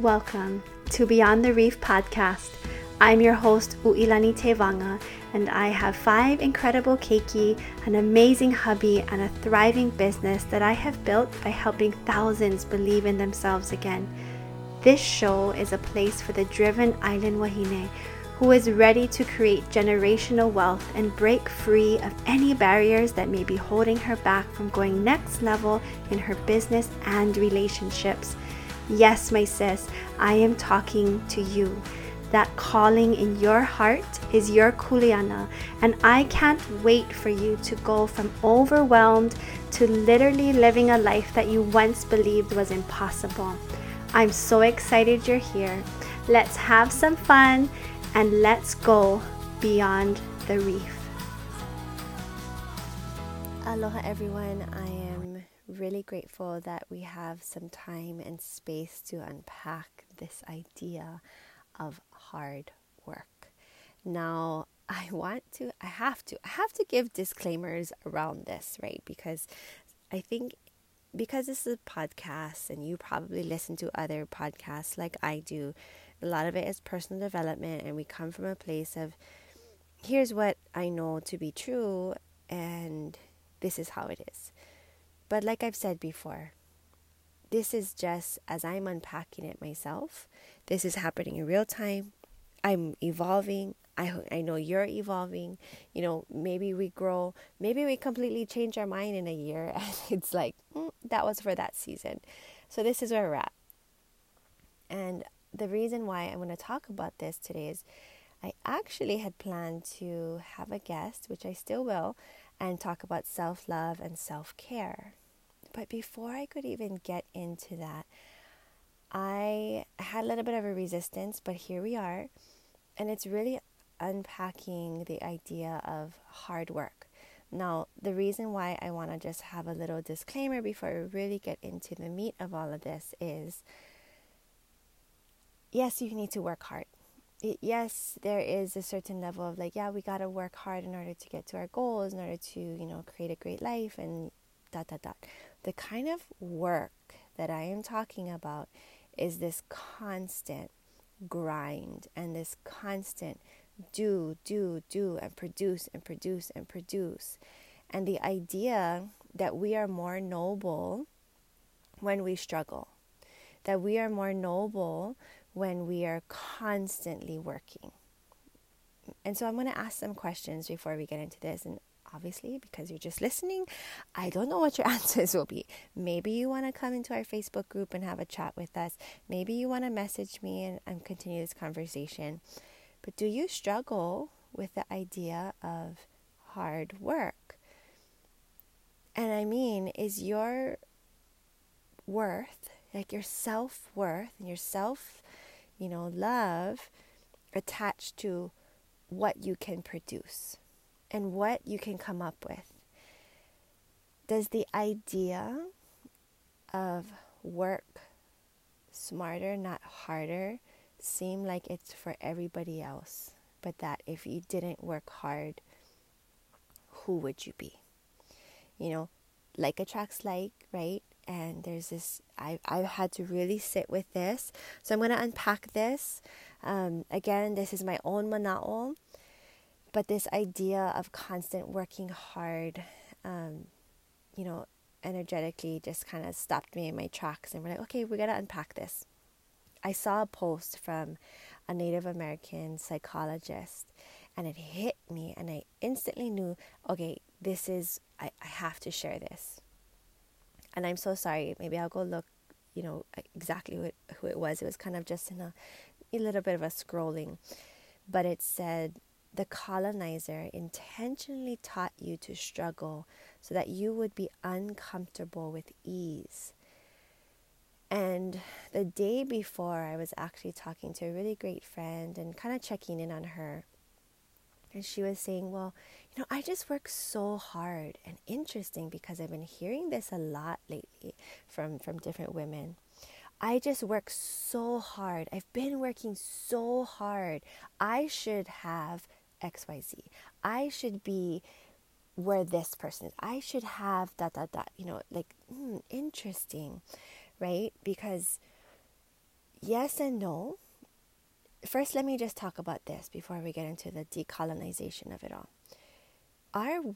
Welcome to Beyond the Reef podcast. I'm your host, Uilani Tevaga, and I have five incredible keiki, an amazing hubby, and a thriving business that I have built by helping thousands believe in themselves again. This show is a place for the driven island wahine who is ready to create generational wealth and break free of any barriers that may be holding her back from going next level in her business and relationships. Yes, my sis, I am talking to you. That calling in your heart is your kuleana, and I can't wait for you to go from overwhelmed to literally living a life that you once believed was impossible. I'm so excited you're here. Let's have some fun and let's go beyond the reef. Aloha, everyone. I am really grateful that we have some time and space to unpack this idea of hard work. Now, I want to, I have to, I have to give disclaimers around this, right? Because I think because this is a podcast and you probably listen to other podcasts like I do, a lot of it is personal development, and we come from a place of here's what I know to be true, and this is how it is. But like I've said before, this is just as I'm unpacking it myself. This is happening in real time. I'm evolving. I I know you're evolving. You know, maybe we grow. Maybe we completely change our mind in a year, and it's like mm, that was for that season. So this is where we're at. And the reason why I'm going to talk about this today is I actually had planned to have a guest, which I still will, and talk about self love and self care. But before I could even get into that, I had a little bit of a resistance, but here we are. And it's really unpacking the idea of hard work. Now, the reason why I want to just have a little disclaimer before we really get into the meat of all of this is yes, you need to work hard it, yes, there is a certain level of like, yeah, we got to work hard in order to get to our goals, in order to, you know, create a great life and dot, dot, dot. The kind of work that I am talking about is this constant grind and this constant do, do, do, and produce and produce and produce. And the idea that we are more noble when we struggle, that we are more noble when we are constantly working. And so I'm going to ask some questions before we get into this. And obviously, because you're just listening, I don't know what your answers will be. Maybe you want to come into our Facebook group and have a chat with us. Maybe you want to message me and, and continue this conversation. But do you struggle with the idea of hard work? And I mean, is your worth, like your self worth and your self you know, love attached to what you can produce and what you can come up with. Does the idea of work smarter, not harder, seem like it's for everybody else? But that if you didn't work hard, who would you be? You know, like attracts like, right? And there's this I, I've had to really sit with this. So i'm going to unpack this. Um, again this is my own mana'o but this idea of constant working hard um, you know energetically just kind of stopped me in my tracks and we're like okay we got to unpack this. I saw a post from a native american psychologist and it hit me and i instantly knew okay this is i, I have to share this and I'm so sorry. Maybe I'll go look, you know, exactly who it, who it was. It was kind of just in a, a little bit of a scrolling, but it said the colonizer intentionally taught you to struggle so that you would be uncomfortable with ease. And the day before, I was actually talking to a really great friend and kind of checking in on her. And she was saying, Well, you know, I just work so hard and interesting because I've been hearing this a lot lately from, from different women. I just work so hard. I've been working so hard. I should have XYZ. I should be where this person is. I should have dot dot dot. You know, like mm, interesting, right? Because yes and no. First, let me just talk about this before we get into the decolonization of it all. Our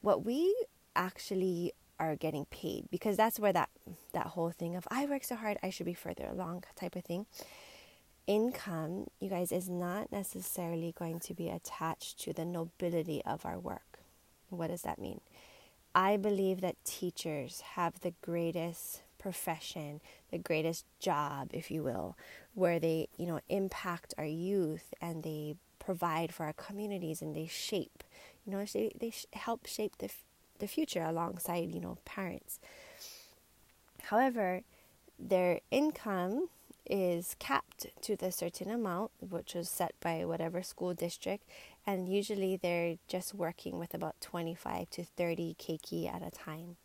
what we actually are getting paid because that's where that that whole thing of I work so hard, I should be further along type of thing. Income, you guys, is not necessarily going to be attached to the nobility of our work. What does that mean? I believe that teachers have the greatest profession, the greatest job, if you will, where they, you know, impact our youth and they provide for our communities and they shape, you know, they, they help shape the the future alongside, you know, parents. However, their income is capped to the certain amount, which was set by whatever school district, and usually they're just working with about 25 to 30 keiki at a time,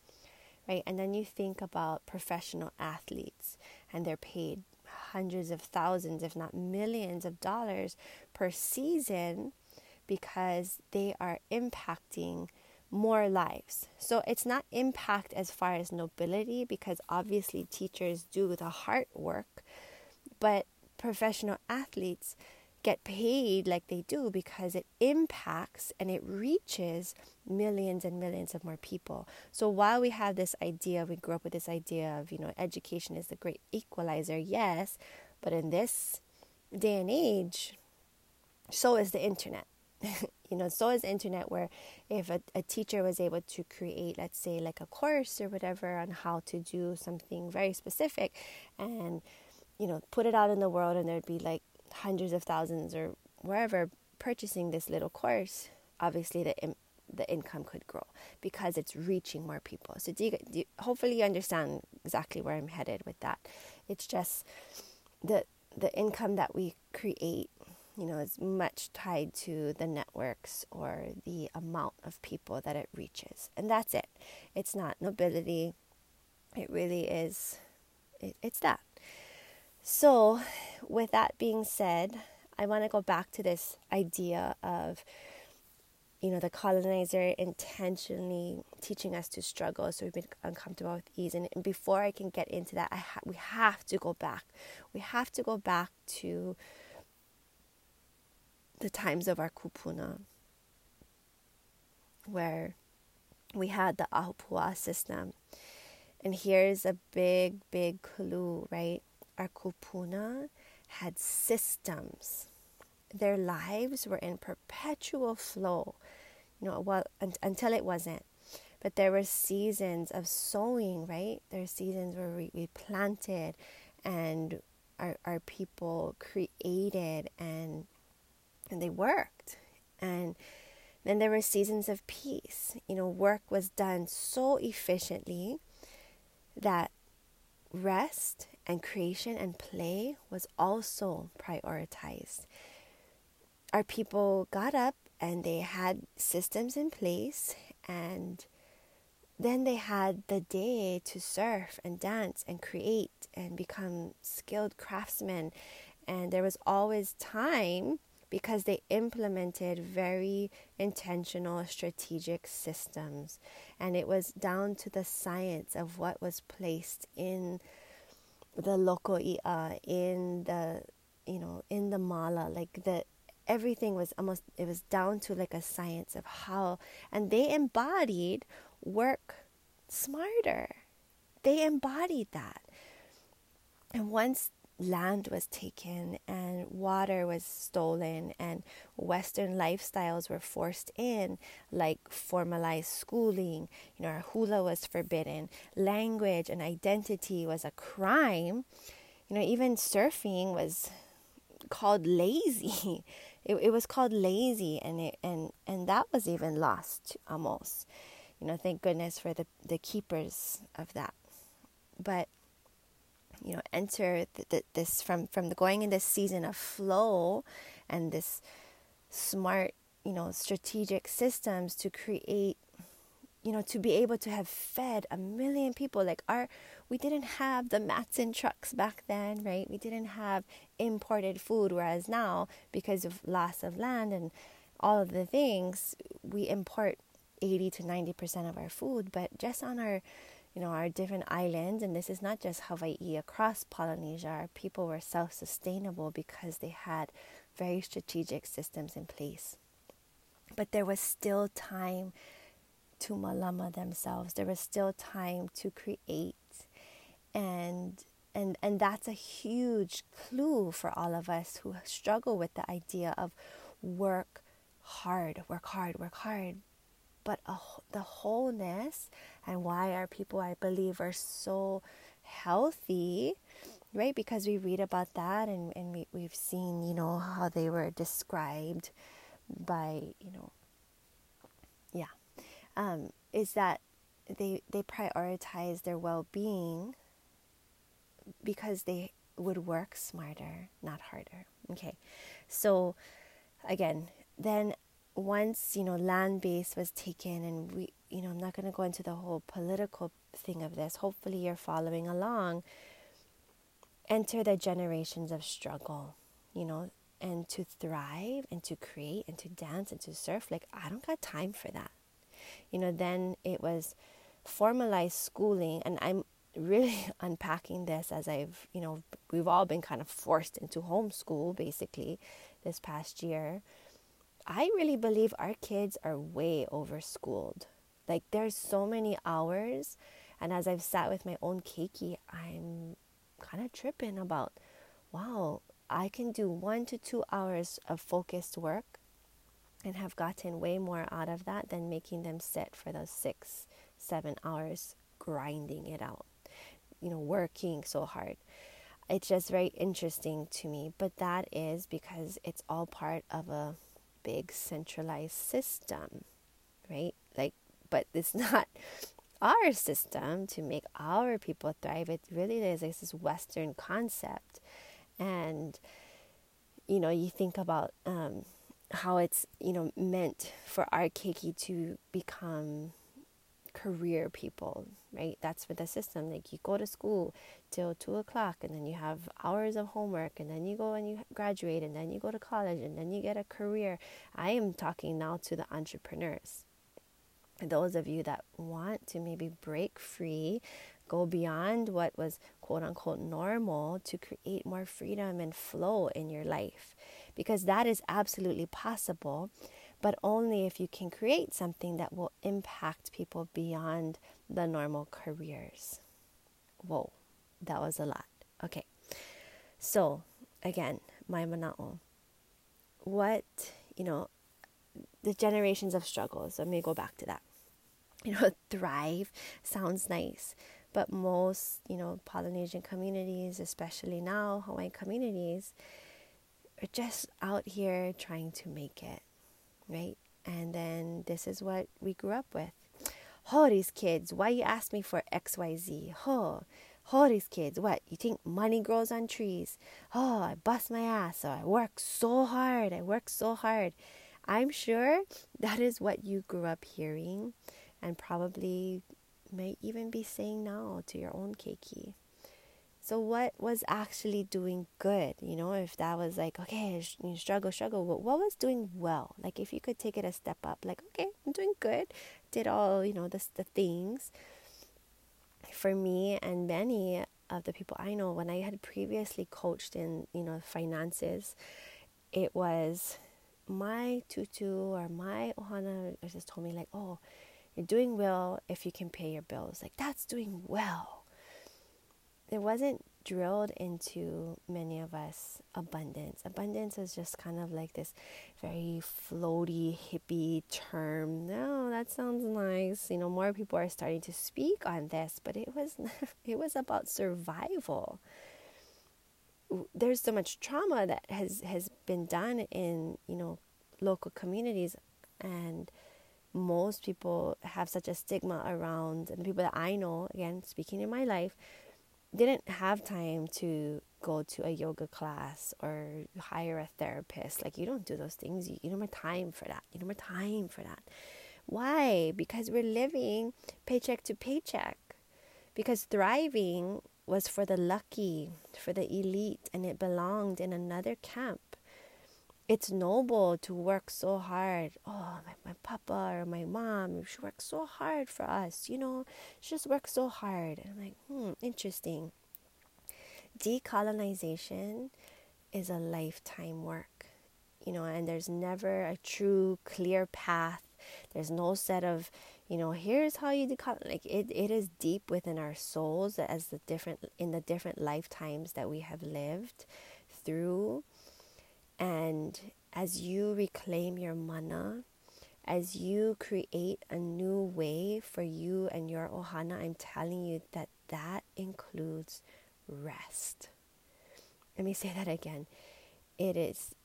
right? And then you think about professional athletes, and they're paid hundreds of thousands, if not millions of dollars per season because they are impacting more lives. So it's not impact as far as nobility because obviously teachers do the hard work, but professional athletes get paid like they do because it impacts and it reaches millions and millions of more people. So while we have this idea, we grew up with this idea of, you know, education is the great equalizer, yes, but in this day and age, so is the internet. you know, so is internet where if a, a teacher was able to create, let's say, like a course or whatever on how to do something very specific and, you know, put it out in the world and there'd be like hundreds of thousands or wherever purchasing this little course, obviously the the income could grow because it's reaching more people. So do you, do you, hopefully you understand exactly where I'm headed with that. It's just the the income that we create you know, is much tied to the networks or the amount of people that it reaches. And that's it. It's not nobility. It really is, it, it's that. So, with that being said, I want to go back to this idea of, you know, the colonizer intentionally teaching us to struggle so we've been uncomfortable with ease. And, before I can get into that, I ha- we have to go back. We have to go back to the times of our kupuna, where we had the ahupua'a system. And here's a big, big clue, right? Our kupuna had systems. Their lives were in perpetual flow, you know, well, un- until it wasn't. But there were seasons of sowing, right? There were seasons where we, we planted and our, our people created and and they worked. And then there were seasons of peace. You know, work was done so efficiently that rest and creation and play was also prioritized. Our people got up and they had systems in place and then they had the day to surf and dance and create and become skilled craftsmen and there was always time because they implemented very intentional strategic systems. And it was down to the science of what was placed in the loko i'a, uh, in the, you know, in the mala, like the everything was almost it was down to like a science of how and they embodied work smarter. They embodied that. And once land was taken and water was stolen and western lifestyles were forced in like formalized schooling you know our hula was forbidden language and identity was a crime. You know even surfing was called lazy. It, it was called lazy and it and and that was even lost almost. You know thank goodness for the the keepers of that. But you know enter th- th- this from from the going in this season of flow and this smart you know strategic systems to create you know to be able to have fed a million people. Like our we didn't have the mats and trucks back then right? We didn't have imported food whereas now because of loss of land and all of the things we import 80 to 90% of our food. But just on our you know, our different islands, and this is not just Hawaii, across Polynesia, our people were self sustainable because they had very strategic systems in place. But there was still time to malama themselves, there was still time to create. And and and that's a huge clue for all of us who struggle with the idea of work hard, work hard, work hard. But a, the wholeness and why our people, I believe, are so healthy, right? Because we read about that and, and we, we've seen, you know, how they were described by, you know, yeah, um, is that they, they prioritize their well being because they would work smarter, not harder. Okay, so again, then once you know land base was taken and we you know i'm not going to go into the whole political thing of this. Hopefully you're following along. Enter the generations of struggle you know and to thrive and to create and to dance and to surf. Like i don't got time for that. You know then it was formalized schooling and i'm really unpacking this as i've you know we've all been kind of forced into homeschool basically this past year I really believe our kids are way overschooled. Like there's so many hours and as I've sat with my own keiki, I'm kind of tripping about wow, I can do 1 to 2 hours of focused work and have gotten way more out of that than making them sit for those 6 7 hours grinding it out. You know, working so hard it's just very interesting to me. But that is because it's all part of a big centralized system, right? Like, but it's not our system to make our people thrive. It really is like this Western concept. And, you know, you think about um, how it's, you know, meant for our keiki to become career people, right? That's for the system. Like you go to school till two o'clock and then you have hours of homework and then you go and you graduate and then you go to college and then you get a career. I am talking now to the entrepreneurs. Those of you that want to maybe break free, go beyond what was quote unquote normal to create more freedom and flow in your life. Because that is absolutely possible but only if you can create something that will impact people beyond the normal careers. Whoa, that was a lot. Okay, so again, my mana'o. What, you know, the generations of struggles. Let me go back to that. You know, thrive sounds nice, but most, you know, Polynesian communities, especially now Hawaiian communities, are just out here trying to make it right? And then this is what we grew up with. Oh, kids, why you ask me for XYZ? Oh, oh, kids, what? You think money grows on trees? Oh, I bust my ass, or I work so hard, I work so hard. I'm sure that is what you grew up hearing and probably may even be saying now to your own keiki. So what was actually doing good? You know, if that was like, okay, struggle, struggle, what, what was doing well? Like if you could take it a step up, like, okay, I'm doing good, did all, you know, the, the things. For me and many of the people I know, when I had previously coached in, you know, finances, it was my tutu or my ohana just told me like, oh, you're doing well if you can pay your bills. Like that's doing well it wasn't drilled into many of us abundance. Abundance is just kind of like this very floaty, hippie term. No, that sounds nice. You know, more people are starting to speak on this, but it was it was about survival. There's so much trauma that has has been done in, you know, local communities and most people have such a stigma around and people that I know, again, speaking in my life, didn't have time to go to a yoga class or hire a therapist. Like, you don't do those things. You, don't have time for that. You don't have time for that. Why? Because we're living paycheck to paycheck. Because thriving was for the lucky, for the elite, and it belonged in another camp. It's noble to work so hard. Oh, my, my papa or my mom, she works so hard for us. You know, she just works so hard. I'm like, hmm, interesting. Decolonization is a lifetime work, you know, and there's never a true, clear path. There's no set of, you know, here's how you decolonize. Like it, it is deep within our souls as the different in the different lifetimes that we have lived through and as you reclaim your mana, as you create a new way for you and your ohana, I'm telling you that that includes rest. Let me say that again. It is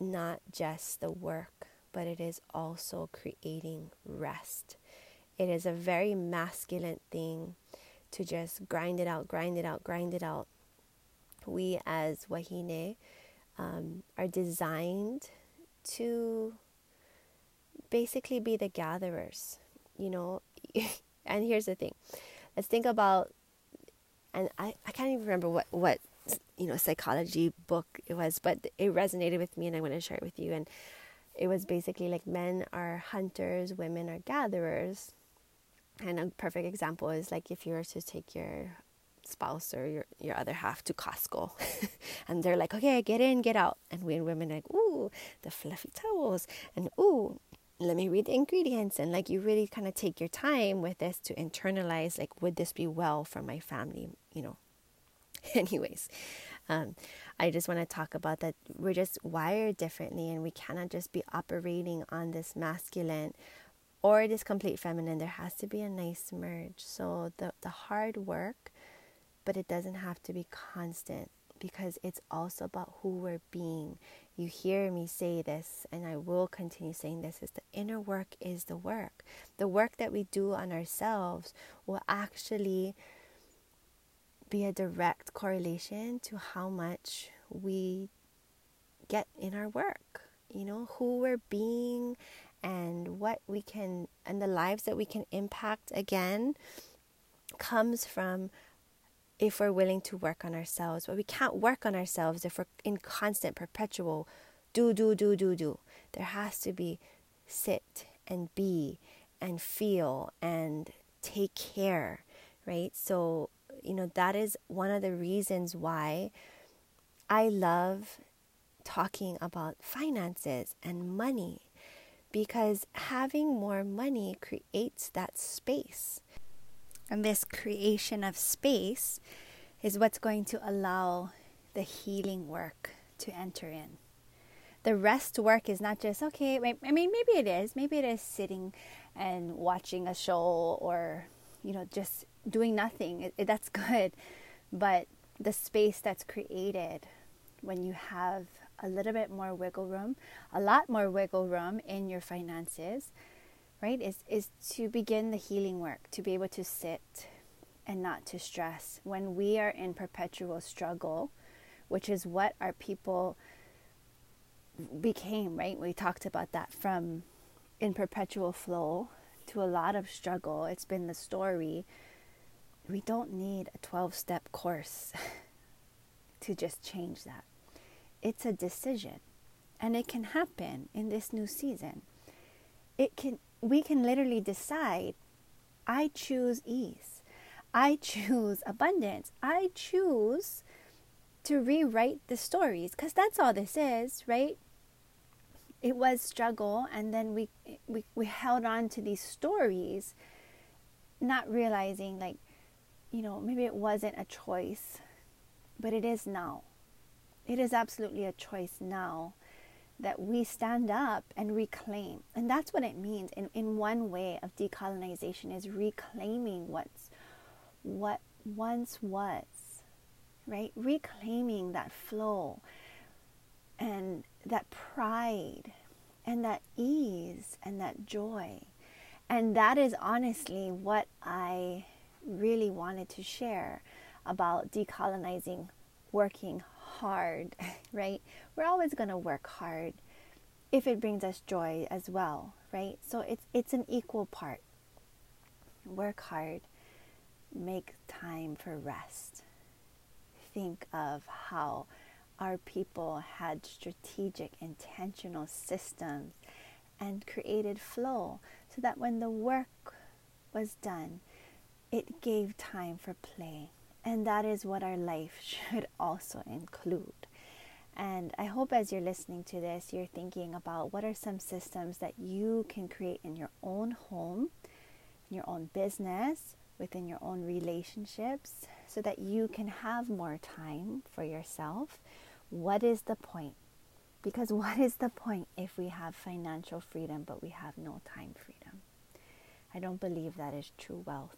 not just the work, but it is also creating rest. It is a very masculine thing to just grind it out, grind it out, grind it out. We as wahine, um, are designed to basically be the gatherers, you know. and here's the thing let's think about, and I, I can't even remember what, what you know psychology book it was, but it resonated with me, and I want to share it with you. And it was basically like men are hunters, women are gatherers. And a perfect example is like if you were to take your spouse or your, your other half to Costco. and they're like, okay, get in, get out. And we women like, ooh, the fluffy towels. And ooh, let me read the ingredients. And like, you really kind of take your time with this to internalize, like, would this be well for my family? You know. Anyways, um, I just want to talk about that we're just wired differently and we cannot just be operating on this masculine or this complete feminine. There has to be a nice merge. So the, the hard work but it doesn't have to be constant because it's also about who we're being. You hear me say this, and I will continue saying this is the inner work is the work. The work that we do on ourselves will actually be a direct correlation to how much we get in our work. You know, who we're being and what we can, and the lives that we can impact again comes from if we're willing to work on ourselves. But we can't work on ourselves if we're in constant, perpetual do, do, do, do, do. There has to be sit and be and feel and take care, right? So, you know, that is one of the reasons why I love talking about finances and money because having more money creates that space and this creation of space is what's going to allow the healing work to enter in. The rest work is not just, okay, I mean, maybe it is. Maybe it is sitting and watching a show or, you know, just doing nothing. It, it, that's good. But the space that's created when you have a little bit more wiggle room, a lot more wiggle room in your finances, right is is to begin the healing work to be able to sit and not to stress. When we are in perpetual struggle which is what our people became right? We talked about that from in perpetual flow to a lot of struggle. It's been the story. We don't need a 12 step course to just change that. It's a decision and it can happen in this new season. It can we can literally decide I choose ease. I choose abundance. I choose to rewrite the stories because that's all this is, right? It was struggle, and then we, we we held on to these stories, not realizing like, you know, maybe it wasn't a choice, but it is now. It is absolutely a choice now that we stand up and reclaim. And that's what it means in, in one way of decolonization is reclaiming what's what once was. Right? Reclaiming that flow and that pride and that ease and that joy. And that is honestly what I really wanted to share about decolonizing working hard, right? We're always going to work hard if it brings us joy as well, right? So it's it's an equal part. Work hard, make time for rest. Think of how our people had strategic, intentional systems and created flow so that when the work was done, it gave time for play. And that is what our life should also include. And I hope as you're listening to this, you're thinking about what are some systems that you can create in your own home, in your own business, within your own relationships, so that you can have more time for yourself. What is the point? Because what is the point if we have financial freedom but we have no time freedom? I don't believe that is true wealth.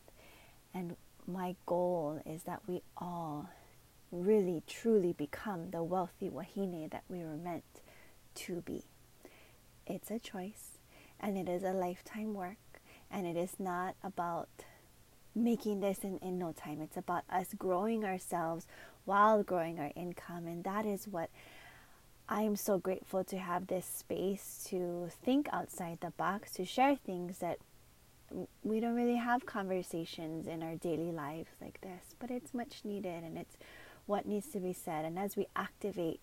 And my goal is that we all really truly become the wealthy wahine that we were meant to be. It's a choice and it is a lifetime work and it is not about making this in, in no time. It's about us growing ourselves while growing our income and that is what I am so grateful to have this space to think outside the box, to share things that we don't really have conversations in our daily lives like this, but it's much needed and it's what needs to be said. And as we activate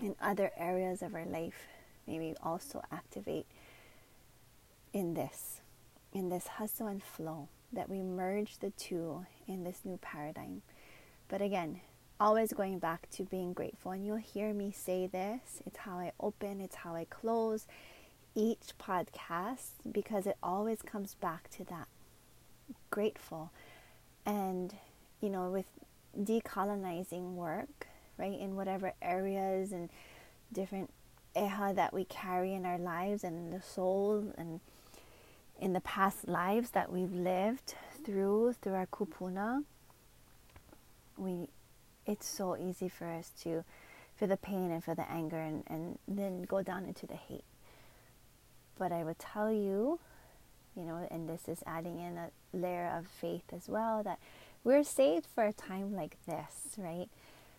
in other areas of our life, maybe also activate in this, in this hustle and flow, that we merge the two in this new paradigm. But again, always going back to being grateful. And you'll hear me say this it's how I open, it's how I close each podcast because it always comes back to that grateful. And, you know, with decolonizing work, right, in whatever areas and different eha that we carry in our lives and the soul and in the past lives that we've lived through through our kupuna we it's so easy for us to feel the pain and feel the anger and, and then go down into the hate but i would tell you you know and this is adding in a layer of faith as well that we're saved for a time like this, right?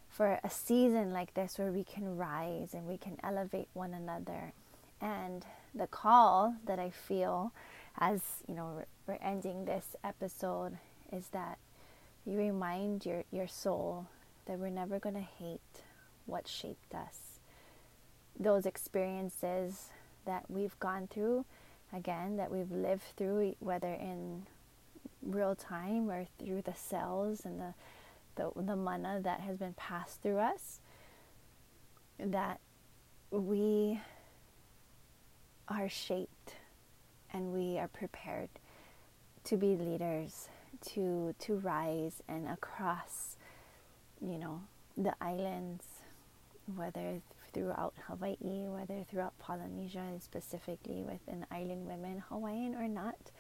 For a season like this where we can rise and we can elevate one another. And the call that I feel as, you know, we're ending this episode is that you remind your, your soul that we're never going to hate what shaped us. Those experiences that we've gone through, again, that we've lived through, whether in real time or through the cells and the, the, the mana that has been passed through us, that we are shaped and we are prepared to be leaders, to to rise and across, you know, the islands, whether throughout Hawaii, whether throughout Polynesia, and specifically within island women, Hawaiian or not,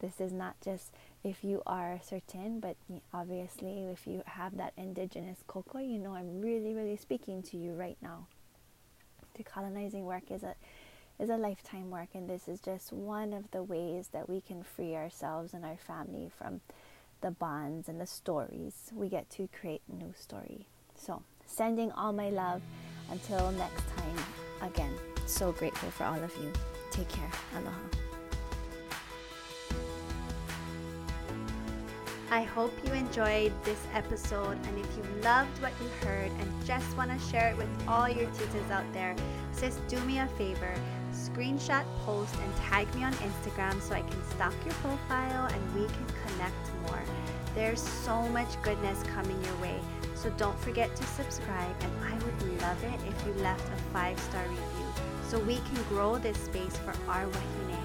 this is not just if you are certain, but obviously if you have that indigenous koko, you know I'm really, really speaking to you right now. Decolonizing work is a is a lifetime work, and this is just one of the ways that we can free ourselves and our family from the bonds and the stories. We get to create a new story. So, sending all my love. Until next time, again, so grateful for all of you. Take care. Aloha. I hope you enjoyed this episode, and if you loved what you heard and just want to share it with all your teachers out there, just do me a favor screenshot, post, and tag me on Instagram so I can stalk your profile and we can connect more. There's so much goodness coming your way, so don't forget to subscribe, and I would love it if you left a five star review so we can grow this space for our wahine.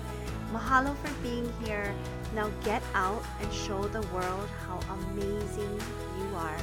Mahalo for being here. Now get out and show the world how amazing you are.